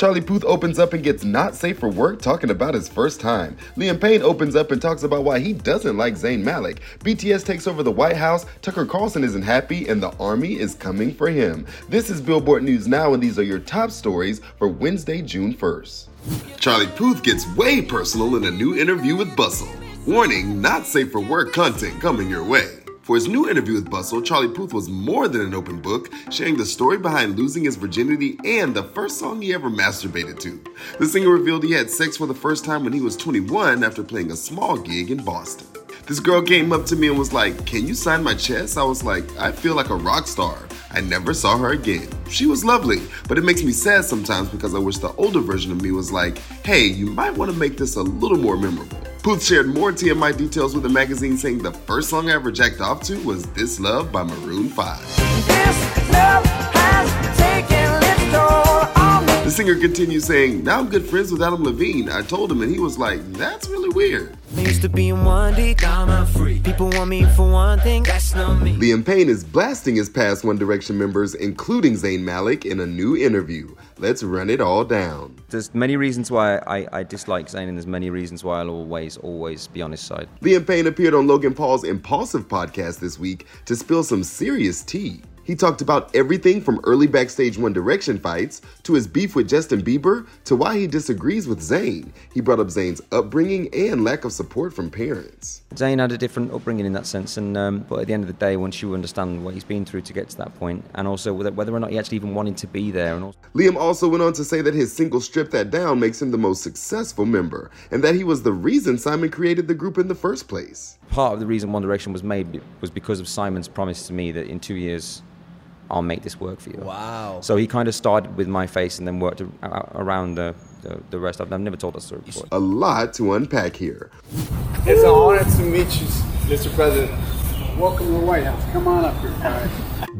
Charlie Puth opens up and gets not safe for work talking about his first time. Liam Payne opens up and talks about why he doesn't like Zayn Malik. BTS takes over the White House, Tucker Carlson isn't happy, and the army is coming for him. This is Billboard News Now, and these are your top stories for Wednesday, June 1st. Charlie Puth gets way personal in a new interview with Bustle. Warning, not safe for work content coming your way. For his new interview with Bustle, Charlie Puth was more than an open book, sharing the story behind losing his virginity and the first song he ever masturbated to. The singer revealed he had sex for the first time when he was 21 after playing a small gig in Boston. This girl came up to me and was like, Can you sign my chest? I was like, I feel like a rock star. I never saw her again. She was lovely, but it makes me sad sometimes because I wish the older version of me was like, Hey, you might want to make this a little more memorable. Puth shared more TMI details with the magazine, saying the first song I ever jacked off to was This Love by Maroon 5. The singer continues saying, Now I'm good friends with Adam Levine. I told him, and he was like, That's really weird. I used to be in one deep, now I'm free. People want me for one thing, that's not me. Liam Payne is blasting his past One Direction members, including Zayn Malik, in a new interview. Let's run it all down. There's many reasons why I, I dislike Zayn, and there's many reasons why I'll always, always be on his side. Liam Payne appeared on Logan Paul's Impulsive podcast this week to spill some serious tea. He talked about everything from early backstage One Direction fights to his beef with Justin Bieber to why he disagrees with Zayn. He brought up Zayn's upbringing and lack of support from parents. Zayn had a different upbringing in that sense, and um, but at the end of the day, once you understand what he's been through to get to that point, and also whether, or not he actually even wanted to be there, and also Liam also went on to say that his single Strip That Down makes him the most successful member, and that he was the reason Simon created the group in the first place. part of the reason One Direction was made was because of Simon's promise to me that in two years I'll make this work for you. Wow. So he kind of started with my face and then worked a- a- around the, the, the rest. I've, I've never told that story before. A lot to unpack here. It's an honor to meet you, Mr. President. Welcome to the White House. Come on up here, guys.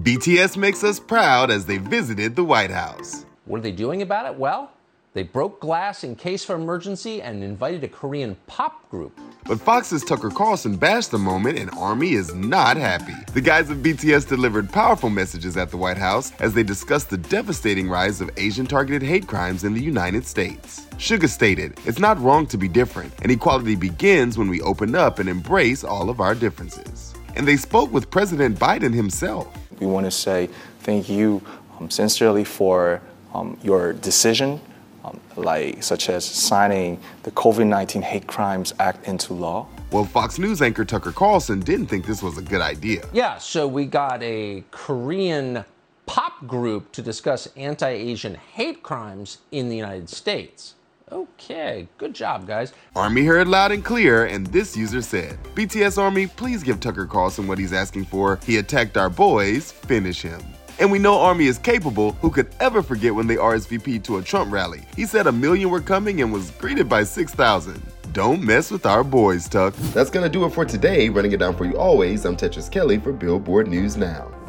BTS makes us proud as they visited the White House. What are they doing about it? Well, they broke glass in case of emergency and invited a Korean pop group. But Fox's Tucker Carlson bashed the moment, and Army is not happy. The guys of BTS delivered powerful messages at the White House as they discussed the devastating rise of Asian targeted hate crimes in the United States. Suga stated, It's not wrong to be different, and equality begins when we open up and embrace all of our differences. And they spoke with President Biden himself. We want to say thank you um, sincerely for um, your decision, um, like such as signing the COVID-19 Hate Crimes Act into law. Well, Fox News anchor Tucker Carlson didn't think this was a good idea. Yeah, so we got a Korean pop group to discuss anti Asian hate crimes in the United States. Okay, good job, guys. Army heard loud and clear, and this user said, BTS Army, please give Tucker Carlson what he's asking for. He attacked our boys, finish him. And we know Army is capable. Who could ever forget when they RSVP'd to a Trump rally? He said a million were coming and was greeted by 6,000. Don't mess with our boys, Tuck. That's gonna do it for today. Running it down for you always, I'm Tetris Kelly for Billboard News Now.